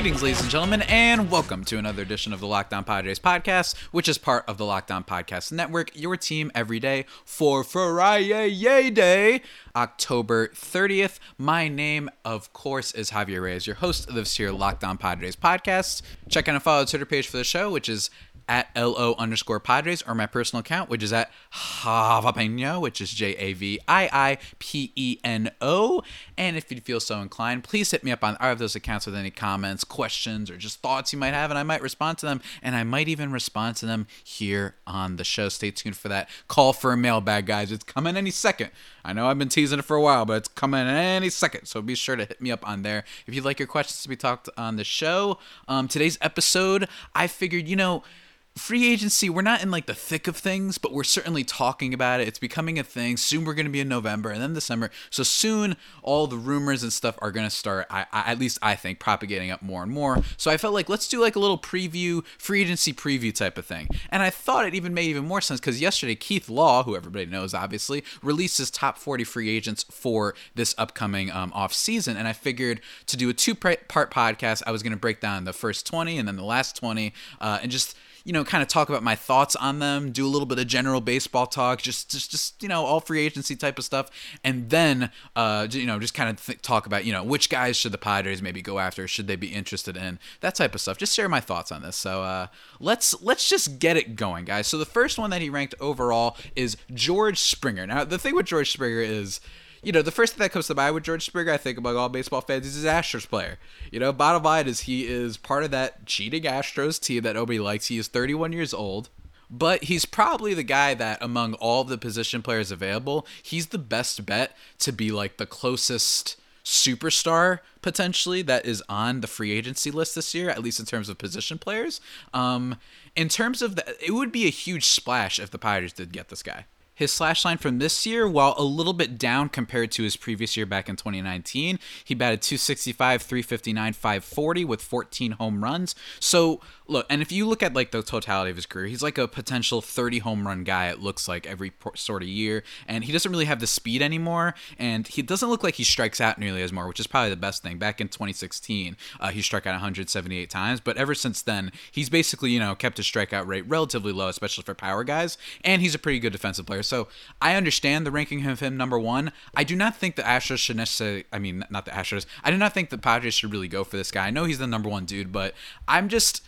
Greetings, ladies and gentlemen, and welcome to another edition of the Locked On Padres podcast, which is part of the Locked On Podcast Network, your team every day for Friday Day, October 30th. My name, of course, is Javier Reyes, your host of this here Locked On Padres podcast. Check out and follow the Twitter page for the show, which is at LO underscore Padres, or my personal account, which is at Javapeno, which is J A V I I P E N O. And if you feel so inclined, please hit me up on either of those accounts with any comments, questions, or just thoughts you might have, and I might respond to them. And I might even respond to them here on the show. Stay tuned for that call for a mailbag, guys. It's coming any second. I know I've been teasing it for a while, but it's coming any second. So be sure to hit me up on there if you'd like your questions to be talked on the show. Um, today's episode, I figured, you know, free agency we're not in like the thick of things but we're certainly talking about it. It's becoming a thing. Soon we're going to be in november and then december so soon all the rumors and stuff are going to start I, I, at least i think propagating up more and more. So i felt like let's do like a little preview free agency preview type of thing. And i thought it even made even more sense because yesterday keith law who everybody knows obviously released his top 40 free agents for this upcoming um, off season. And i figured to do a two part podcast i was going to break down the first 20 and then the last 20 uh, and just you know, kind of talk about my thoughts on them, do a little bit of general baseball talk, just just just you know, all free agency type of stuff, and then uh, you know, just kind of th- talk about you know which guys should the Padres maybe go after, should they be interested in that type of stuff. Just share my thoughts on this. So uh, let's let's just get it going, guys. So the first one that he ranked overall is George Springer. Now the thing with George Springer is you know, the first thing that comes to mind with George Springer, I think among all baseball fans, is his Astros player. You know, bottom line is he is part of that cheating Astros team that nobody likes. He is 31 years old, but he's probably the guy that among all the position players available, he's the best bet to be like the closest superstar potentially that is on the free agency list this year, at least in terms of position players. Um, in terms of the, it would be a huge splash if the Pirates did get this guy. His slash line from this year, while a little bit down compared to his previous year back in 2019, he batted 265, 359, 540 with 14 home runs. So, look, and if you look at like the totality of his career, he's like a potential 30 home run guy, it looks like every sort of year. And he doesn't really have the speed anymore. And he doesn't look like he strikes out nearly as more, which is probably the best thing. Back in 2016, uh, he struck out 178 times. But ever since then, he's basically, you know, kept his strikeout rate relatively low, especially for power guys. And he's a pretty good defensive player. So I understand the ranking of him number one. I do not think the Astros should necessarily. I mean, not the Astros. I do not think the Padres should really go for this guy. I know he's the number one dude, but I'm just.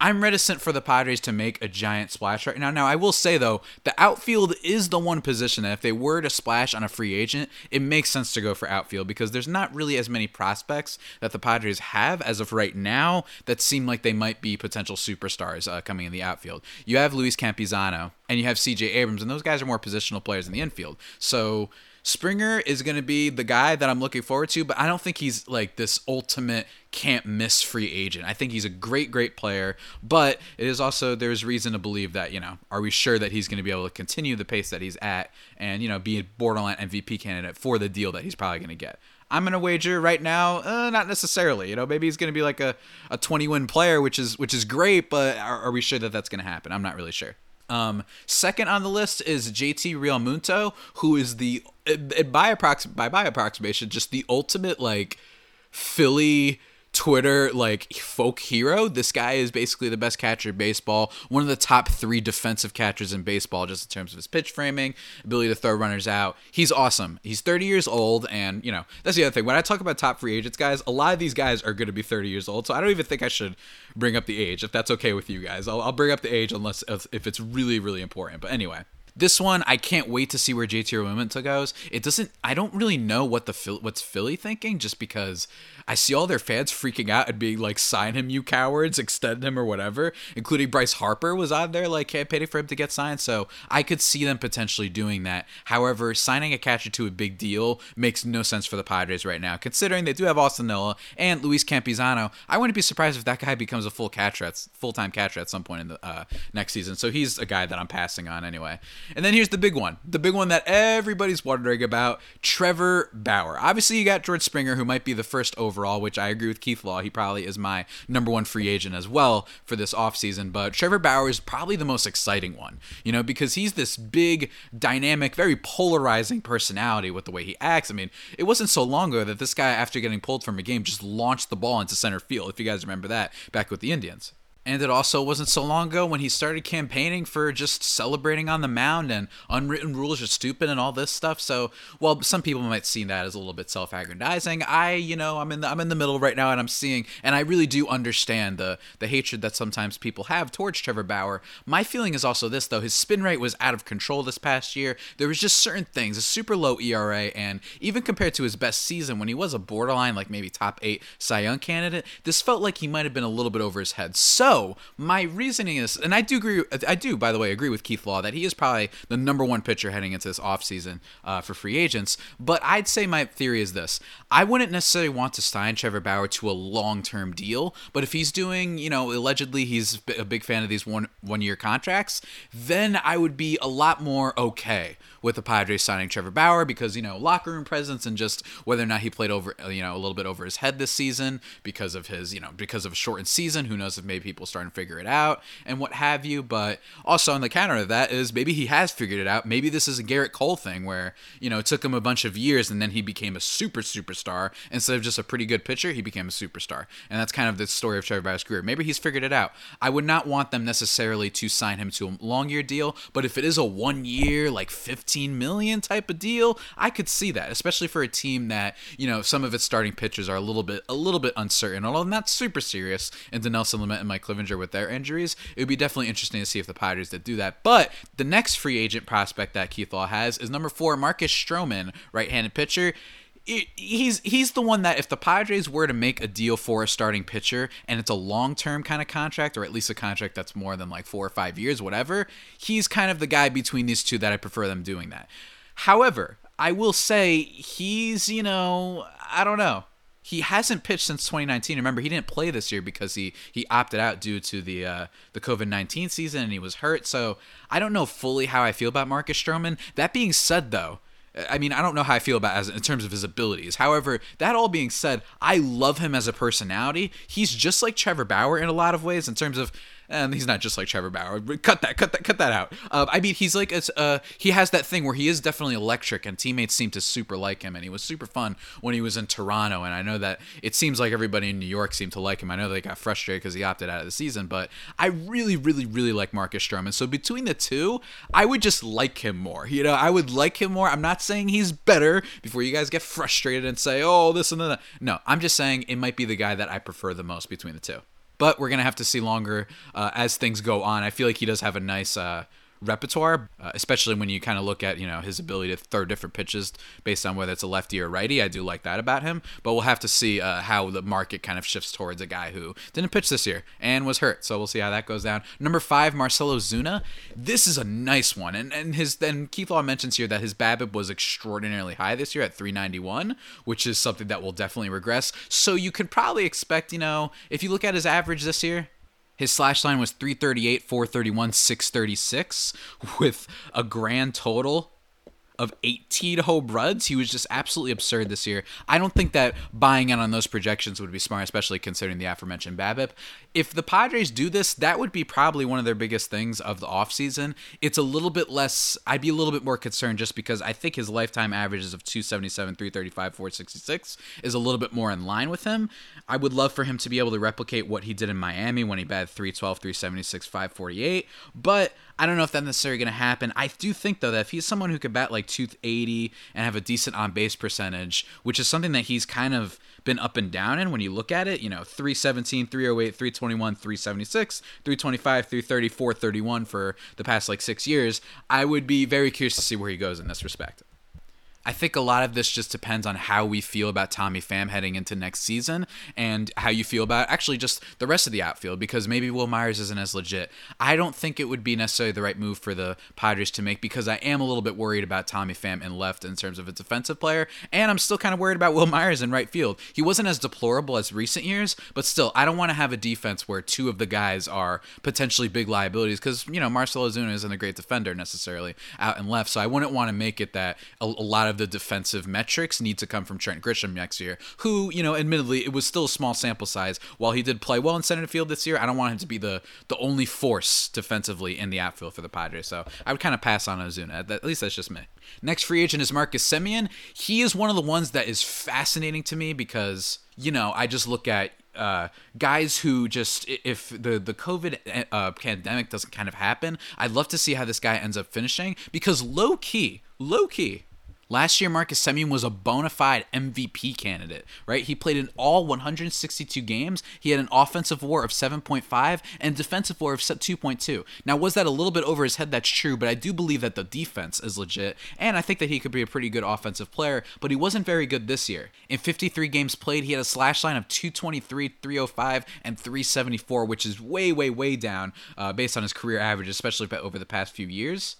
I'm reticent for the Padres to make a giant splash right now. Now, I will say though, the outfield is the one position that if they were to splash on a free agent, it makes sense to go for outfield because there's not really as many prospects that the Padres have as of right now that seem like they might be potential superstars uh, coming in the outfield. You have Luis Campusano and you have CJ Abrams, and those guys are more positional players in the infield. So Springer is going to be the guy that I'm looking forward to, but I don't think he's like this ultimate can't miss free agent. I think he's a great, great player, but it is also there's reason to believe that you know, are we sure that he's going to be able to continue the pace that he's at and you know be a borderline MVP candidate for the deal that he's probably going to get. I'm gonna wager right now, uh, not necessarily. You know, maybe he's gonna be like a, a 20 win player, which is which is great, but are, are we sure that that's gonna happen? I'm not really sure. Um, second on the list is JT Realmuto, who is the by approx by by approximation just the ultimate like Philly Twitter like folk hero. This guy is basically the best catcher in baseball, one of the top three defensive catchers in baseball, just in terms of his pitch framing, ability to throw runners out. He's awesome. He's 30 years old, and you know that's the other thing. When I talk about top free agents, guys, a lot of these guys are going to be 30 years old, so I don't even think I should bring up the age if that's okay with you guys. I'll, I'll bring up the age unless if it's really really important. But anyway. This one, I can't wait to see where JT Realmuto goes. It doesn't. I don't really know what the what's Philly thinking, just because I see all their fans freaking out and being like, "Sign him, you cowards! Extend him or whatever." Including Bryce Harper was on there like campaigning for him to get signed. So I could see them potentially doing that. However, signing a catcher to a big deal makes no sense for the Padres right now, considering they do have Austin Nola and Luis Campusano. I wouldn't be surprised if that guy becomes a full catcher, full time catcher at some point in the uh, next season. So he's a guy that I'm passing on anyway. And then here's the big one the big one that everybody's wondering about Trevor Bauer. Obviously, you got George Springer, who might be the first overall, which I agree with Keith Law. He probably is my number one free agent as well for this offseason. But Trevor Bauer is probably the most exciting one, you know, because he's this big, dynamic, very polarizing personality with the way he acts. I mean, it wasn't so long ago that this guy, after getting pulled from a game, just launched the ball into center field, if you guys remember that back with the Indians. And it also wasn't so long ago when he started campaigning for just celebrating on the mound and unwritten rules are stupid and all this stuff. So, well, some people might see that as a little bit self-aggrandizing. I, you know, I'm in the I'm in the middle right now and I'm seeing and I really do understand the the hatred that sometimes people have towards Trevor Bauer. My feeling is also this though, his spin rate was out of control this past year. There was just certain things, a super low ERA and even compared to his best season when he was a borderline like maybe top 8 Cy Young candidate, this felt like he might have been a little bit over his head. So, so my reasoning is, and I do agree, I do by the way agree with Keith Law that he is probably the number one pitcher heading into this offseason uh, for free agents. But I'd say my theory is this: I wouldn't necessarily want to sign Trevor Bauer to a long-term deal, but if he's doing, you know, allegedly he's a big fan of these one one-year contracts, then I would be a lot more okay with the Padres signing Trevor Bauer because you know locker room presence and just whether or not he played over you know a little bit over his head this season because of his you know because of a shortened season. Who knows if maybe people starting to figure it out and what have you. But also on the counter of that is maybe he has figured it out. Maybe this is a Gerrit Cole thing where you know it took him a bunch of years and then he became a super superstar instead of just a pretty good pitcher. He became a superstar, and that's kind of the story of Trevor Bauer's career. Maybe he's figured it out. I would not want them necessarily to sign him to a long year deal, but if it is a one year like 15 15 million type of deal, I could see that, especially for a team that, you know, some of its starting pitchers are a little bit a little bit uncertain, although not super serious into Nelson Lamet and Mike Clevinger with their injuries. It would be definitely interesting to see if the Padres did do that. But the next free agent prospect that Keith Law has is number four, Marcus Stroman, right-handed pitcher he's he's the one that if the Padres were to make a deal for a starting pitcher and it's a long term kind of contract or at least a contract that's more than like four or five years, whatever, he's kind of the guy between these two that I prefer them doing that. However, I will say he's you know I don't know. He hasn't pitched since 2019. Remember, he didn't play this year because he he opted out due to the uh, the COVID 19 season and he was hurt. So I don't know fully how I feel about Marcus Stroman. That being said, though I mean, I don't know how I feel about as in terms of his abilities. However, that all being said, I love him as a personality. He's just like Trevor Bauer in a lot of ways in terms of and he's not just like Trevor Bauer. Cut that, cut that, cut that out. Uh, I mean, he's like, it's, uh, he has that thing where he is definitely electric, and teammates seem to super like him, and he was super fun when he was in Toronto. And I know that it seems like everybody in New York seemed to like him. I know they got frustrated because he opted out of the season, but I really, really, really like Marcus Stroman. So between the two, I would just like him more. You know, I would like him more. I'm not saying he's better before you guys get frustrated and say, oh, this and that. No, I'm just saying it might be the guy that I prefer the most between the two but we're gonna have to see longer uh, as things go on. I feel like he does have a nice uh, repertoire, uh, especially when you kind of look at you know his ability to throw different pitches based on whether it's a lefty or righty. I do like that about him, but we'll have to see uh, how the market kind of shifts towards a guy who didn't pitch this year and was hurt. So we'll see how that goes down. Number five, Marcell Ozuna. This is a nice one, and and his then Keith Law mentions here that his BABIP was extraordinarily high this year at 391, which is something that will definitely regress. So you could probably expect, you know, if you look at his average this year, his slash line was 338, 431, 636 with a grand total of 18 home runs. He was just absolutely absurd this year. I don't think that buying in on those projections would be smart, especially considering the aforementioned BABIP. If the Padres do this, that would be probably one of their biggest things of the offseason. It's a little bit less, I'd be a little bit more concerned just because I think his lifetime averages of 277, 335, 466 is a little bit more in line with him. I would love for him to be able to replicate what he did in Miami when he batted 312, 376, 548, but I don't know if that's necessarily going to happen. I do think though that if he's someone who could bat like 280 and have a decent on base percentage, which is something that he's kind of been up and down in when you look at it, you know, 317, 308, 321, 376, 325, 330, 431 for the past like 6 years, I would be very curious to see where he goes in this respect. I think a lot of this just depends on how we feel about Tommy Pham heading into next season and how you feel about actually just the rest of the outfield because maybe Wil Myers isn't as legit. I don't think it would be necessarily the right move for the Padres to make because I am a little bit worried about Tommy Pham in left in terms of a defensive player, and I'm still kind of worried about Wil Myers in right field. He wasn't as deplorable as recent years, but still, I don't want to have a defense where two of the guys are potentially big liabilities because, you know, Marcell Ozuna isn't a great defender necessarily out and left, so I wouldn't want to make it that a, a lot of the defensive metrics need to come from Trent Grisham next year, who, you know, admittedly, it was still a small sample size. While he did play well in center field this year, I don't want him to be the the only force defensively in the outfield for the Padres. So I would kind of pass on Ozuna. At least that's just me. Next free agent is Marcus Semien. He is one of the ones that is fascinating to me because, you know, I just look at uh, guys who just if the the COVID uh, pandemic doesn't kind of happen, I'd love to see how this guy ends up finishing because low key, low key, Last year, Marcus Semien was a bona fide MVP candidate, right? He played in all 162 games. He had an offensive war of 7.5 and defensive war of 2.2. Now, was that a little bit over his head? That's true, but I do believe that the defense is legit, and I think that he could be a pretty good offensive player, but he wasn't very good this year. In 53 games played, he had a slash line of 223, 305, and 374, which is way, way, way down uh, based on his career average, especially over the past few years.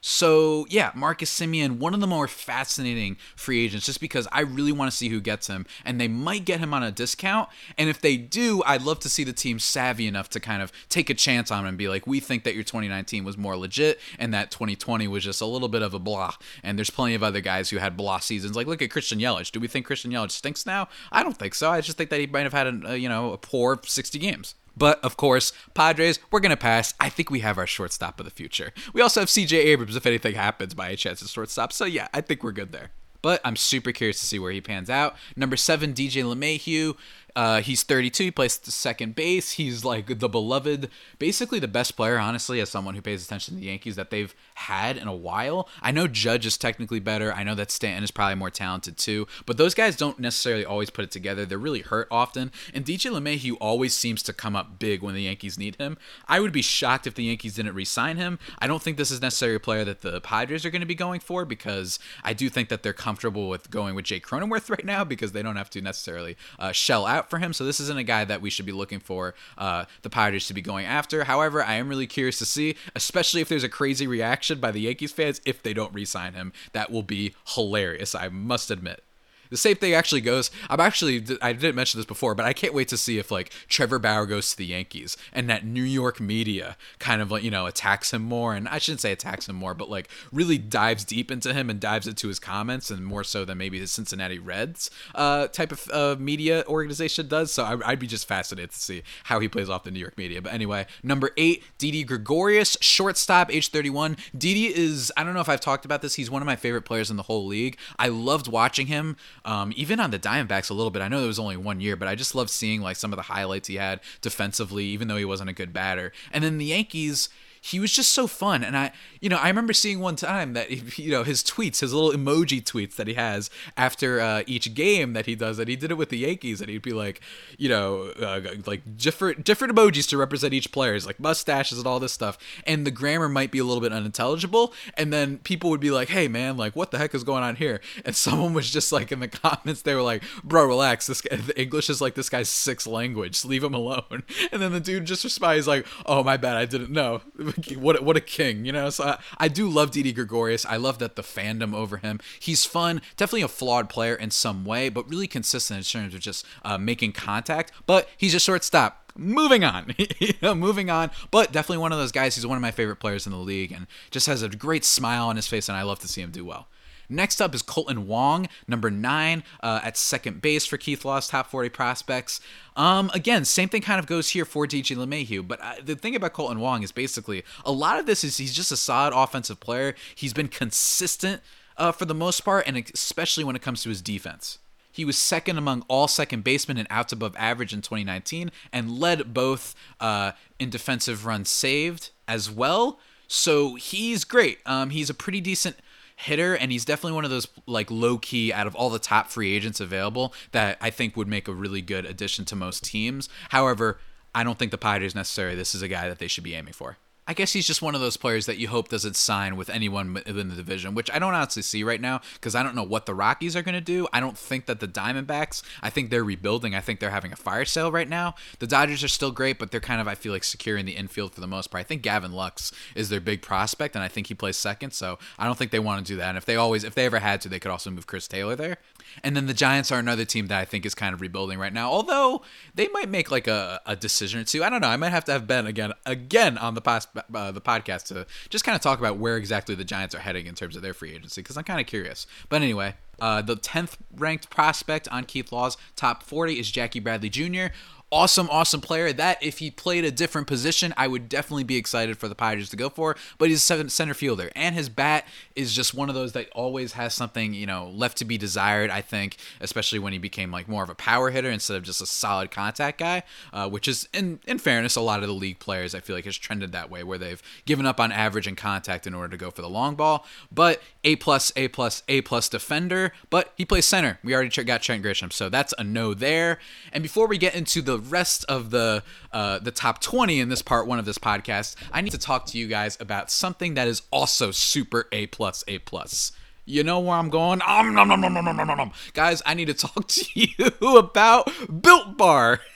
So yeah, Marcus Semien, one of the more fascinating free agents, just because I really want to see who gets him, and they might get him on a discount. And if they do, I'd love to see the team savvy enough to kind of take a chance on him and be like, we think that your 2019 was more legit, and that 2020 was just a little bit of a blah. And there's plenty of other guys who had blah seasons. Like look at Christian Yelich. Do we think Christian Yelich stinks now? I don't think so. I just think that he might have had a, a uh, you know a poor 60 games. But of course, Padres, we're going to pass. I think we have our shortstop of the future. We also have CJ Abrams if anything happens by a chance at shortstop. So yeah, I think we're good there. But I'm super curious to see where he pans out. Number seven, DJ LeMahieu. Uh, he's 32. He plays the second base. He's like the beloved, basically the best player, honestly, as someone who pays attention to the Yankees that they've had in a while. I know Judge is technically better. I know that Stanton is probably more talented too, but those guys don't necessarily always put it together. They're really hurt often. And DJ LeMahieu always seems to come up big when the Yankees need him. I would be shocked if the Yankees didn't re-sign him. I don't think this is necessarily a player that the Padres are going to be going for because I do think that they're comfortable with going with Jake Cronenworth right now because they don't have to necessarily uh, shell out for him. So this isn't a guy that we should be looking for uh, the Padres to be going after. However, I am really curious to see, especially if there's a crazy reaction by the Yankees fans if they don't re-sign him. That will be hilarious. I must admit. The same thing actually goes. I'm actually I didn't mention this before, but I can't wait to see if like Trevor Bauer goes to the Yankees and that New York media kind of like you know attacks him more, and I shouldn't say attacks him more, but like really dives deep into him and dives into his comments, and more so than maybe the Cincinnati Reds uh, type of uh, media organization does. So I, would be just fascinated to see how he plays off the New York media. But anyway, number eight, Didi Gregorius, shortstop, age 31. Didi is I don't know if I've talked about this. He's one of my favorite players in the whole league. I loved watching him um, even on the Diamondbacks a little bit. I know it was only one year, but I just love seeing like some of the highlights he had defensively, even though he wasn't a good batter. And then the Yankees he was just so fun. And I, you know, I remember seeing one time that, you know, his tweets, his little emoji tweets that he has after uh, each game that he does, that he did it with the Yankees, and he'd be like, you know, uh, like different different emojis to represent each player's like mustaches and all this stuff. And the grammar might be a little bit unintelligible. And then people would be like, hey man, like what the heck is going on here? And someone was just like in the comments, they were like, bro, relax. This guy, English is like this guy's sixth language. Leave him alone. And then the dude just responds like, oh my bad, I didn't know. what what a king, you know. So I, I do love Didi Gregorius. I love that the fandom over him. He's fun, definitely a flawed player in some way, but really consistent in terms of just uh, making contact. But he's a shortstop moving on you know, moving on but definitely one of those guys he's one of my favorite players in the league and just has a great smile on his face and i love to see him do well Next up is Kolten Wong, number nine uh, at second base for Keith Law's top 40 prospects. Um, again, same thing kind of goes here for DJ LeMahieu. But uh, the thing about Kolten Wong is basically a lot of this is he's just a solid offensive player. He's been consistent uh, for the most part, and especially when it comes to his defense. He was second among all second basemen in outs above average in 2019 and led both uh, in defensive runs saved as well. So he's great. Um, he's a pretty decent hitter, and he's definitely one of those like low key out of all the top free agents available that I think would make a really good addition to most teams. However, I don't think the Padres necessarily this is a guy that they should be aiming for. I guess he's just one of those players that you hope doesn't sign with anyone within the division, which I don't honestly see right now because I don't know what the Rockies are going to do. I don't think that the Diamondbacks, I think they're rebuilding. I think they're having a fire sale right now. The Dodgers are still great, but they're kind of, I feel like, secure in the infield for the most part. I think Gavin Lux is their big prospect, and I think he plays second, so I don't think they want to do that. And if they always, if they ever had to, they could also move Chris Taylor there. And then the Giants are another team that I think is kind of rebuilding right now, although they might make like a, a decision or two. I don't know. I might have to have Ben again, again on the past, uh, the podcast to just kind of talk about where exactly the Giants are heading in terms of their free agency because I'm kind of curious. But anyway, uh, the 10th ranked prospect on Keith Law's top 40 is Jackie Bradley Jr awesome, awesome player. That if he played a different position, I would definitely be excited for the Padres to go for. But he's a center fielder, and his bat is just one of those that always has something you know left to be desired. I think, especially when he became like more of a power hitter instead of just a solid contact guy, uh, which is in in fairness, a lot of the league players I feel like has trended that way, where they've given up on average and contact in order to go for the long ball. But a plus, A plus, A plus defender, but he plays center. We already got Trent Grisham, so that's a no there. And before we get into the rest of the uh, the top 20 in this part one of this podcast, I need to talk to you guys about something that is also super A plus, A plus. You know where I'm going? Um, nom, nom, nom, nom, nom, nom, nom. Guys, I need to talk to you about Built Bar.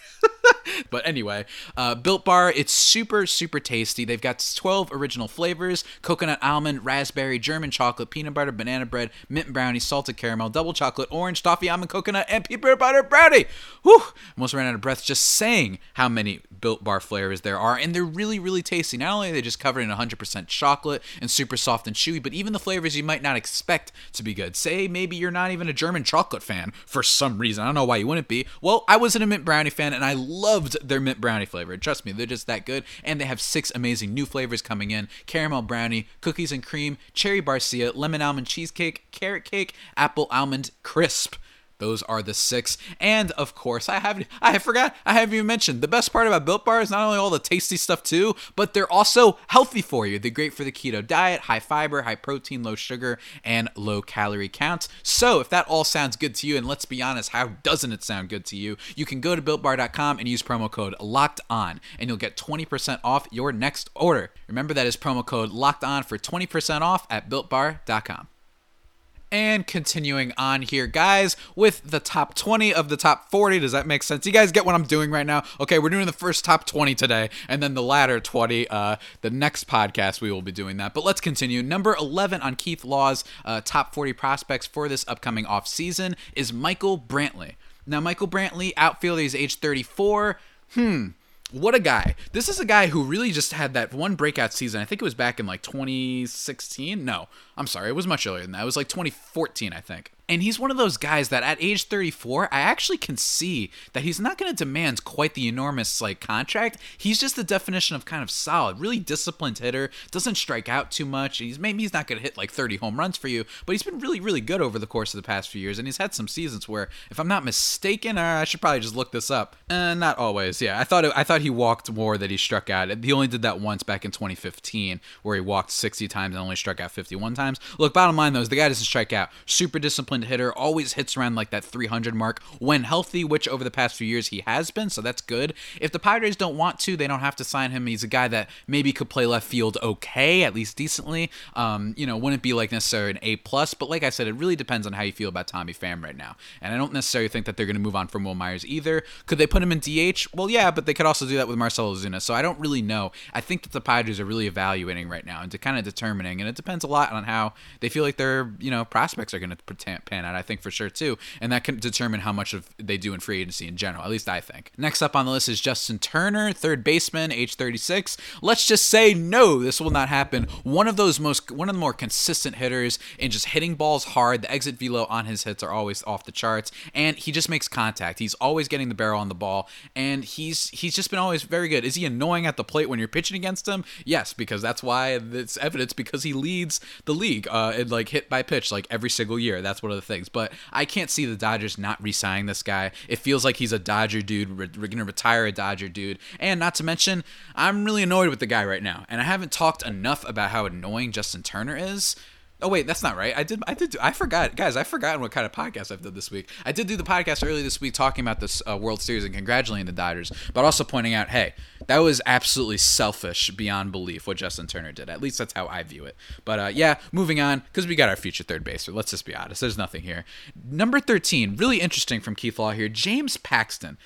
but anyway, uh, Built Bar, it's super, super tasty. They've got 12 original flavors coconut almond, raspberry, German chocolate, peanut butter, banana bread, mint brownie, salted caramel, double chocolate, orange, toffee, almond, coconut, and peanut butter brownie. Whew! Almost ran out of breath just saying how many Built Bar flavors there are, and they're really, really tasty. Not only are they just covered in 100% chocolate and super soft and chewy, but even the flavors you might not expect to be good. Say maybe you're not even a German chocolate fan for some reason. I don't know why you wouldn't be. Well, I wasn't a mint brownie fan, and I loved their mint brownie flavor. Trust me, they're just that good. And they have six amazing new flavors coming in caramel brownie, cookies and cream, cherry barcia, lemon almond cheesecake, carrot cake, apple almond crisp. Those are the six. And of course, I have I forgot I haven't even mentioned the best part about Built Bar is not only all the tasty stuff too, but they're also healthy for you. They're great for the keto diet, high fiber, high protein, low sugar, and low calorie count. So if that all sounds good to you, and let's be honest, how doesn't it sound good to you? You can go to builtbar.com and use promo code locked on, and you'll get 20% off your next order. Remember that is promo code locked on for 20% off at builtbar.com. And continuing on here, guys, with the top 20 of the top 40. Does that make sense? You guys get what I'm doing right now? Okay, we're doing the first top 20 today, and then the latter 20. Uh, the next podcast, we will be doing that. But let's continue. Number 11 on Keith Law's uh, top 40 prospects for this upcoming off season is Michael Brantley. Now, Michael Brantley, outfielder, he's age 34. Hmm what a guy. This is a guy who really just had that one breakout season. I think it was back in like 2016. No, I'm sorry. It was much earlier than that. It was like 2014, I think. And he's one of those guys that at age 34, I actually can see that he's not going to demand quite the enormous like contract. He's just the definition of kind of solid, really disciplined hitter. Doesn't strike out too much. He's maybe he's not going to hit like 30 home runs for you, but he's been really really good over the course of the past few years. And he's had some seasons where, if I'm not mistaken, I should probably just look this up. Uh, not always. Yeah, I thought it, I thought he walked more than he struck out. He only did that once back in 2015, where he walked 60 times and only struck out 51 times. Look, bottom line though is the guy doesn't strike out. Super disciplined disciplined hitter, always hits around like that 300 mark when healthy, which over the past few years he has been, so that's good. If the Padres don't want to, they don't have to sign him. He's a guy that maybe could play left field okay, at least decently. Um, you know, wouldn't be like necessarily an A plus, but like I said, it really depends on how you feel about Tommy Pham right now. And I don't necessarily think that they're going to move on from Wil Myers either. Could they put him in DH? Well, yeah, but they could also do that with Marcell Ozuna. So I don't really know. I think that the Padres are really evaluating right now and to kind of determining, and it depends a lot on how they feel like their you know prospects are going to pan out. I think for sure too, and that can determine how much of they do in free agency in general. At least I think. Next up on the list is Justin Turner, third baseman, age 36. Let's just say no, this will not happen. One of those most, one of the more consistent hitters in just hitting balls hard. The exit velo on his hits are always off the charts, and he just makes contact. He's always getting the barrel on the ball, and he's he's just been always very good. Is he annoying at the plate when you're pitching against him? Yes, because that's why it's evidence because he leads the league uh, in like hit by pitch like every single year. That's one of the things. But I can't see the Dodgers not re-signing this guy. It feels like he's a Dodger dude. We're, we're gonna retire a Dodger dude, and not to mention, I'm really annoyed with the guy right now. And I haven't talked enough about how annoying Justin Turner is Oh wait, that's not right. I did. I did. Do, I forgot, guys. I've forgotten what kind of podcast I've done this week. I did do the podcast earlier this week talking about this uh, World Series and congratulating the Dodgers, but also pointing out, hey, that was absolutely selfish beyond belief what Justin Turner did. At least that's how I view it. But uh, yeah, moving on because we got our future third baser. Let's just be honest. There's nothing here. Number thirteen, really interesting from Keith Law here. James Paxton.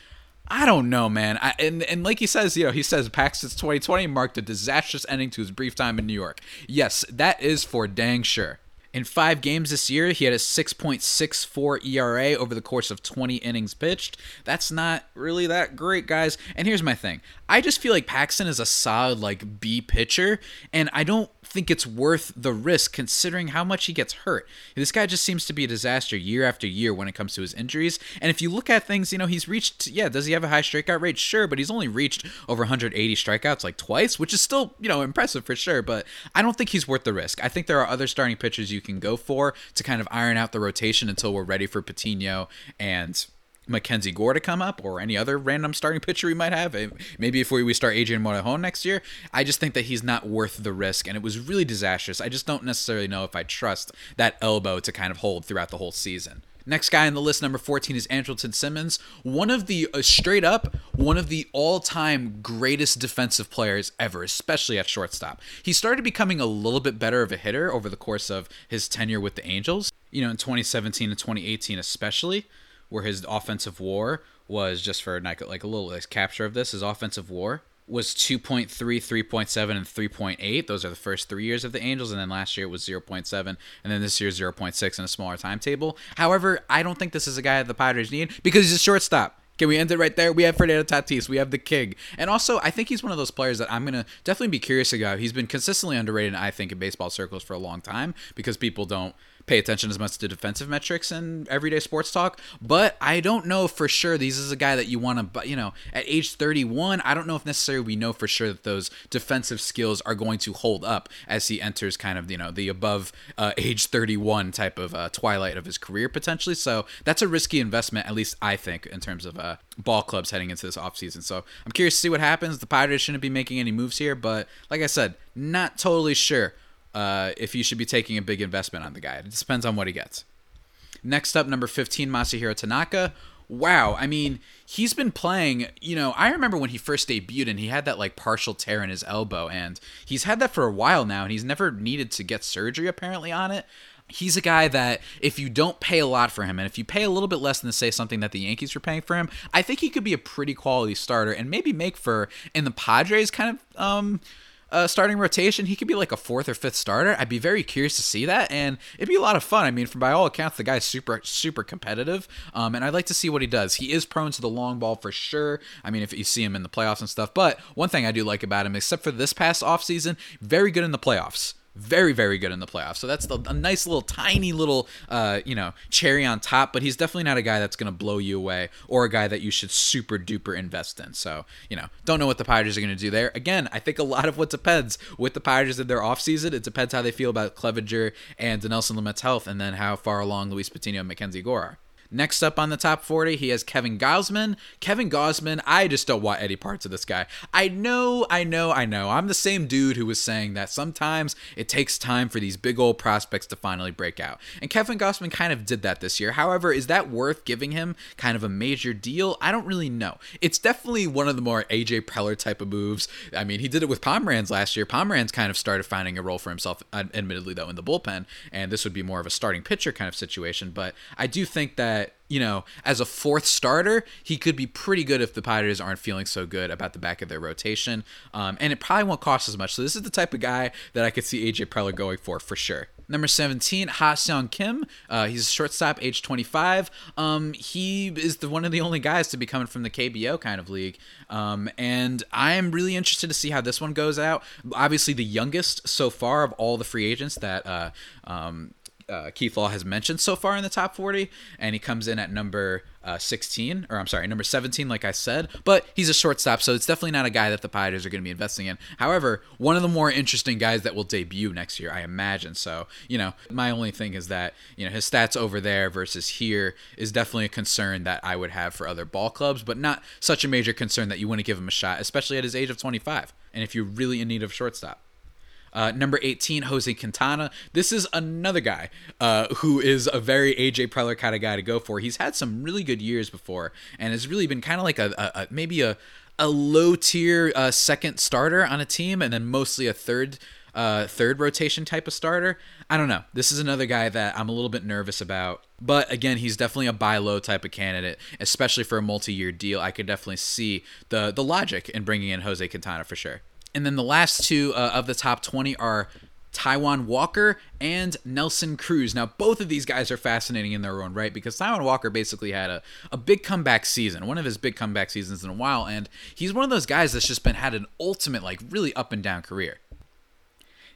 I don't know, man. I, and and like he says, you know, he says Paxton's 2020 marked a disastrous ending to his brief time in New York. Yes, that is for dang sure. In five games this year, he had a 6.64 ERA over the course of 20 innings pitched. That's not really that great, guys. And here's my thing I just feel like Paxton is a solid, like, B pitcher, and I don't think it's worth the risk considering how much he gets hurt. This guy just seems to be a disaster year after year when it comes to his injuries. And if you look at things, you know, he's reached, yeah, does he have a high strikeout rate? Sure, but he's only reached over 180 strikeouts like twice, which is still, you know, impressive for sure. But I don't think he's worth the risk. I think there are other starting pitchers you can go for to kind of iron out the rotation until we're ready for Patino and Mackenzie Gore to come up or any other random starting pitcher we might have. Maybe if we start Adrian Morejon next year, I just think that he's not worth the risk. And it was really disastrous. I just don't necessarily know if I trust that elbow to kind of hold throughout the whole season. Next guy on the list, number 14, is Andrelton Simmons. One of the, uh, straight up, one of the all time greatest defensive players ever, especially at shortstop. He started becoming a little bit better of a hitter over the course of his tenure with the Angels, you know, in 2017 and 2018, especially where his offensive WAR was just for like, like a little like, capture of this. His offensive WAR was 2.3, 3.7, and 3.8. Those are the first three years of the Angels, and then last year it was 0.7, and then this year 0.6 in a smaller timetable. However, I don't think this is a guy that the Padres need because he's a shortstop. Can we end it right there? We have Fernando Tatis. We have the King. And also, I think he's one of those players that I'm going to definitely be curious about. He's been consistently underrated, I think, in baseball circles for a long time because people don't pay attention as much to defensive metrics and everyday sports talk. But I don't know for sure. These is a guy that you want to, you know, at age 31, I don't know if necessarily we know for sure that those defensive skills are going to hold up as he enters kind of, you know, the above uh, age 31 type of uh, twilight of his career potentially. So that's a risky investment, at least I think, in terms of uh, ball clubs heading into this offseason. So I'm curious to see what happens. The Pirates shouldn't be making any moves here, but like I said, not totally sure uh, if you should be taking a big investment on the guy. It depends on what he gets. Next up, number 15, Masahiro Tanaka. Wow, I mean, he's been playing, you know, I remember when he first debuted and he had that like partial tear in his elbow, and he's had that for a while now, and he's never needed to get surgery apparently on it he's a guy that if you don't pay a lot for him and if you pay a little bit less than say something that the Yankees were paying for him, I think he could be a pretty quality starter and maybe make for in the Padres kind of um uh, starting rotation, he could be like a fourth or fifth starter. I'd be very curious to see that, and it'd be a lot of fun. I mean, from by all accounts, the guy's super super competitive, um, and I'd like to see what he does. He is prone to the long ball for sure. I mean, if you see him in the playoffs and stuff, but one thing I do like about him, except for this past offseason, very good in the playoffs very very good in the playoffs. So that's the, a nice little tiny little uh, you know cherry on top but he's definitely not a guy that's going to blow you away or a guy that you should super duper invest in. So you know don't know what the Pirates are going to do there. Again I think a lot of what depends with the Pirates in their offseason it depends how they feel about Clevinger and Nelson Lamet's health and then how far along Luis Patino and Mackenzie Gore are Next up on the top 40, he has Kevin Gausman. Kevin Gausman, I just don't want any parts of this guy. I know, I know, I know. I'm the same dude who was saying that sometimes it takes time for these big old prospects to finally break out. And Kevin Gausman kind of did that this year. However, is that worth giving him kind of a major deal? I don't really know. It's definitely one of the more AJ Preller type of moves. I mean, he did it with Pomeranz last year. Pomeranz kind of started finding a role for himself, uh, admittedly, though, in the bullpen. And this would be more of a starting pitcher kind of situation. But I do think that you know, as a fourth starter, he could be pretty good if the Pirates aren't feeling so good about the back of their rotation. Um, and it probably won't cost as much. So this is the type of guy that I could see AJ Preller going for for sure. Number 17, Ha Seong Kim. Uh, he's a shortstop, age 25. Um, he is the one of the only guys to be coming from the KBO kind of league. Um, and I'm really interested to see how this one goes out. Obviously, the youngest so far of all the free agents that uh, um, uh, Keith Law has mentioned so far in the top 40, and he comes in at number uh, 16, or I'm sorry, number 17, like I said. But he's a shortstop, so it's definitely not a guy that the Pirates are going to be investing in. However, one of the more interesting guys that will debut next year, I imagine. So, you know, my only thing is that, you know, his stats over there versus here is definitely a concern that I would have for other ball clubs, but not such a major concern that you want to give him a shot, especially at his age of 25, and if you're really in need of shortstop. Uh, number 18, Jose Quintana. This is another guy uh, who is a very AJ Preller kind of guy to go for. He's had some really good years before and has really been kind of like a, a, a, maybe a, a low tier uh, second starter on a team and then mostly a third uh, third rotation type of starter. I don't know. This is another guy that I'm a little bit nervous about. But again, he's definitely a buy low type of candidate, especially for a multi year deal. I could definitely see the the logic in bringing in Jose Quintana for sure. And then the last two uh, of the top 20 are Taijuan Walker and Nelson Cruz. Now, both of these guys are fascinating in their own right because Taijuan Walker basically had a, a big comeback season, one of his big comeback seasons in a while, and he's one of those guys that's just been had an ultimate, like, really up and down career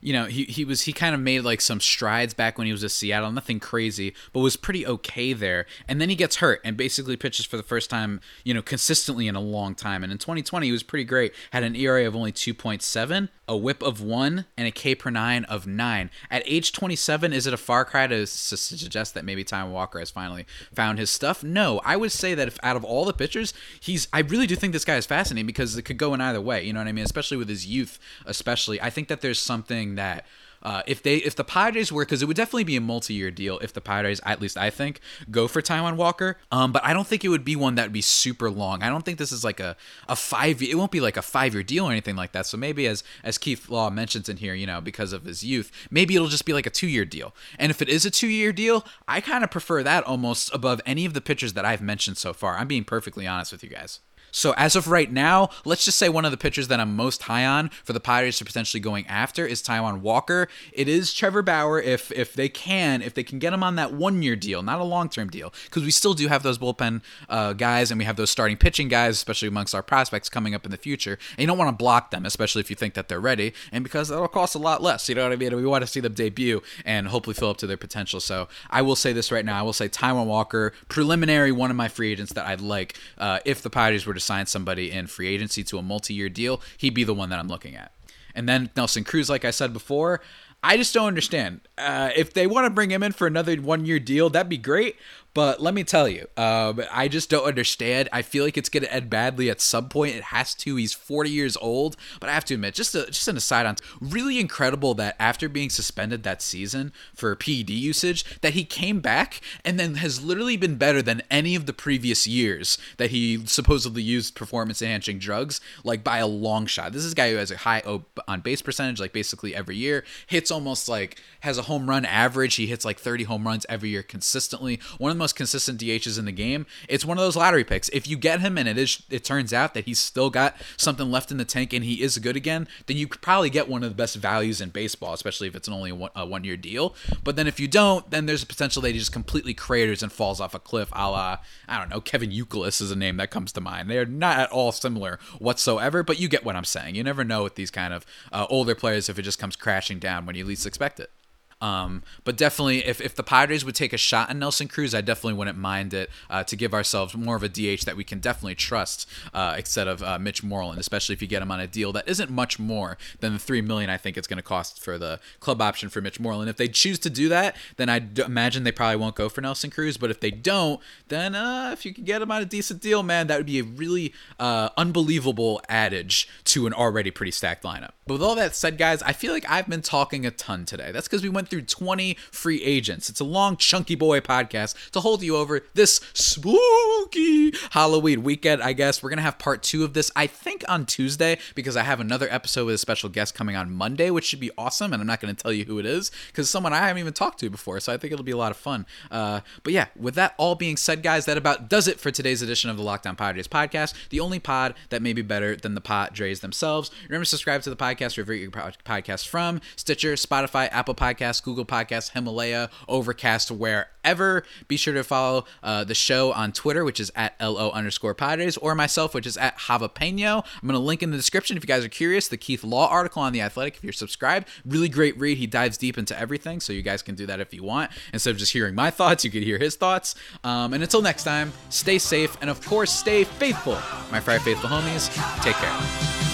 you know, he, he was he kind of made like some strides back when he was at Seattle, nothing crazy, but was pretty okay there. And then he gets hurt and basically pitches for the first time, you know, consistently in a long time. And in 2020, he was pretty great. Had an ERA of only 2.7, a WHIP of one, and a K per nine of nine. At age 27, is it a far cry to suggest that maybe Taijuan Walker has finally found his stuff? No, I would say that if out of all the pitchers, he's I really do think this guy is fascinating because it could go in either way. You know what I mean? Especially with his youth, especially. I think that there's something that uh, if they if the Padres were because it would definitely be a multi-year deal if the Padres at least I think go for Taijuan Walker. Um, but I don't think it would be one that would be super long. I don't think this is like a a five. It won't be like a five year deal or anything like that. So maybe as as Keith Law mentions in here, you know, because of his youth, maybe it'll just be like a two year deal. And if it is a two year deal, I kind of prefer that almost above any of the pitchers that I've mentioned so far. I'm being perfectly honest with you guys. So as of right now, let's just say one of the pitchers that I'm most high on for the Pirates to potentially going after is Taijuan Walker. It is Trevor Bauer if if they can if they can get him on that one year deal, not a long term deal, because we still do have those bullpen uh, guys and we have those starting pitching guys, especially amongst our prospects coming up in the future. And you don't want to block them, especially if you think that they're ready, and because that'll cost a lot less. You know what I mean? We want to see them debut and hopefully fill up to their potential. So I will say this right now. I will say Taijuan Walker, preliminary one of my free agents that I'd like uh, if the Pirates were to sign somebody in free agency to a multi-year deal, he'd be the one that I'm looking at. And then Nelson Cruz, like I said before, I just don't understand. Uh, if they want to bring him in for another one-year deal, that'd be great. But let me tell you, um, I just don't understand. I feel like it's going to end badly at some point. It has to. He's 40 years old. But I have to admit, just a, just an aside on really incredible that after being suspended that season for PED usage, that he came back and then has literally been better than any of the previous years that he supposedly used performance enhancing drugs, like by a long shot. This is a guy who has a high on base percentage, like basically every year, hits almost like has a home run average. He hits like 30 home runs every year consistently. One of the most consistent DHs in the game. It's one of those lottery picks. If you get him and it is it turns out that he's still got something left in the tank and he is good again, then you could probably get one of the best values in baseball, especially if it's an only one, a one year deal. But then if you don't, then there's a potential that he just completely craters and falls off a cliff, a la I don't know, Kevin Youkilis is a name that comes to mind. They're not at all similar whatsoever, but you get what I'm saying. You never know with these kind of uh, older players if it just comes crashing down when you least expect it. Um, but definitely, if, if the Padres would take a shot at Nelson Cruz, I definitely wouldn't mind it uh, to give ourselves more of a DH that we can definitely trust uh, instead of uh, Mitch Moreland, especially if you get him on a deal that isn't much more than the three million I think it's going to cost for the club option for Mitch Moreland. If they choose to do that, then I imagine they probably won't go for Nelson Cruz. But if they don't, then uh, if you can get him on a decent deal, man, that would be a really uh, unbelievable adage to an already pretty stacked lineup. But with all that said, guys, I feel like I've been talking a ton today. That's because we went through 20 free agents. It's a long, chunky boy podcast to hold you over this spooky Halloween weekend, I guess. We're going to have part two of this, I think, on Tuesday because I have another episode with a special guest coming on Monday, which should be awesome. And I'm not going to tell you who it is because someone I haven't even talked to before. So I think it'll be a lot of fun. Uh, but yeah, with that all being said, guys, that about does it for today's edition of the Locked On Padres podcast, the only pod that may be better than the Padres themselves. Remember subscribe to the podcast, wherever your podcast from Stitcher, Spotify, Apple Podcasts, Google Podcasts Podcast, Himalaya, Overcast, wherever. Be sure to follow uh, the show on Twitter, which is at LO underscore Padres, or myself, which is at Javapeno. I'm going to link in the description if you guys are curious. The Keith Law article on The Athletic, if you're subscribed. Really great read. He dives deep into everything, so you guys can do that if you want. Instead of just hearing my thoughts, you could hear his thoughts. Um, and until next time, stay safe and, of course, stay faithful. My Friday Faithful homies, take care.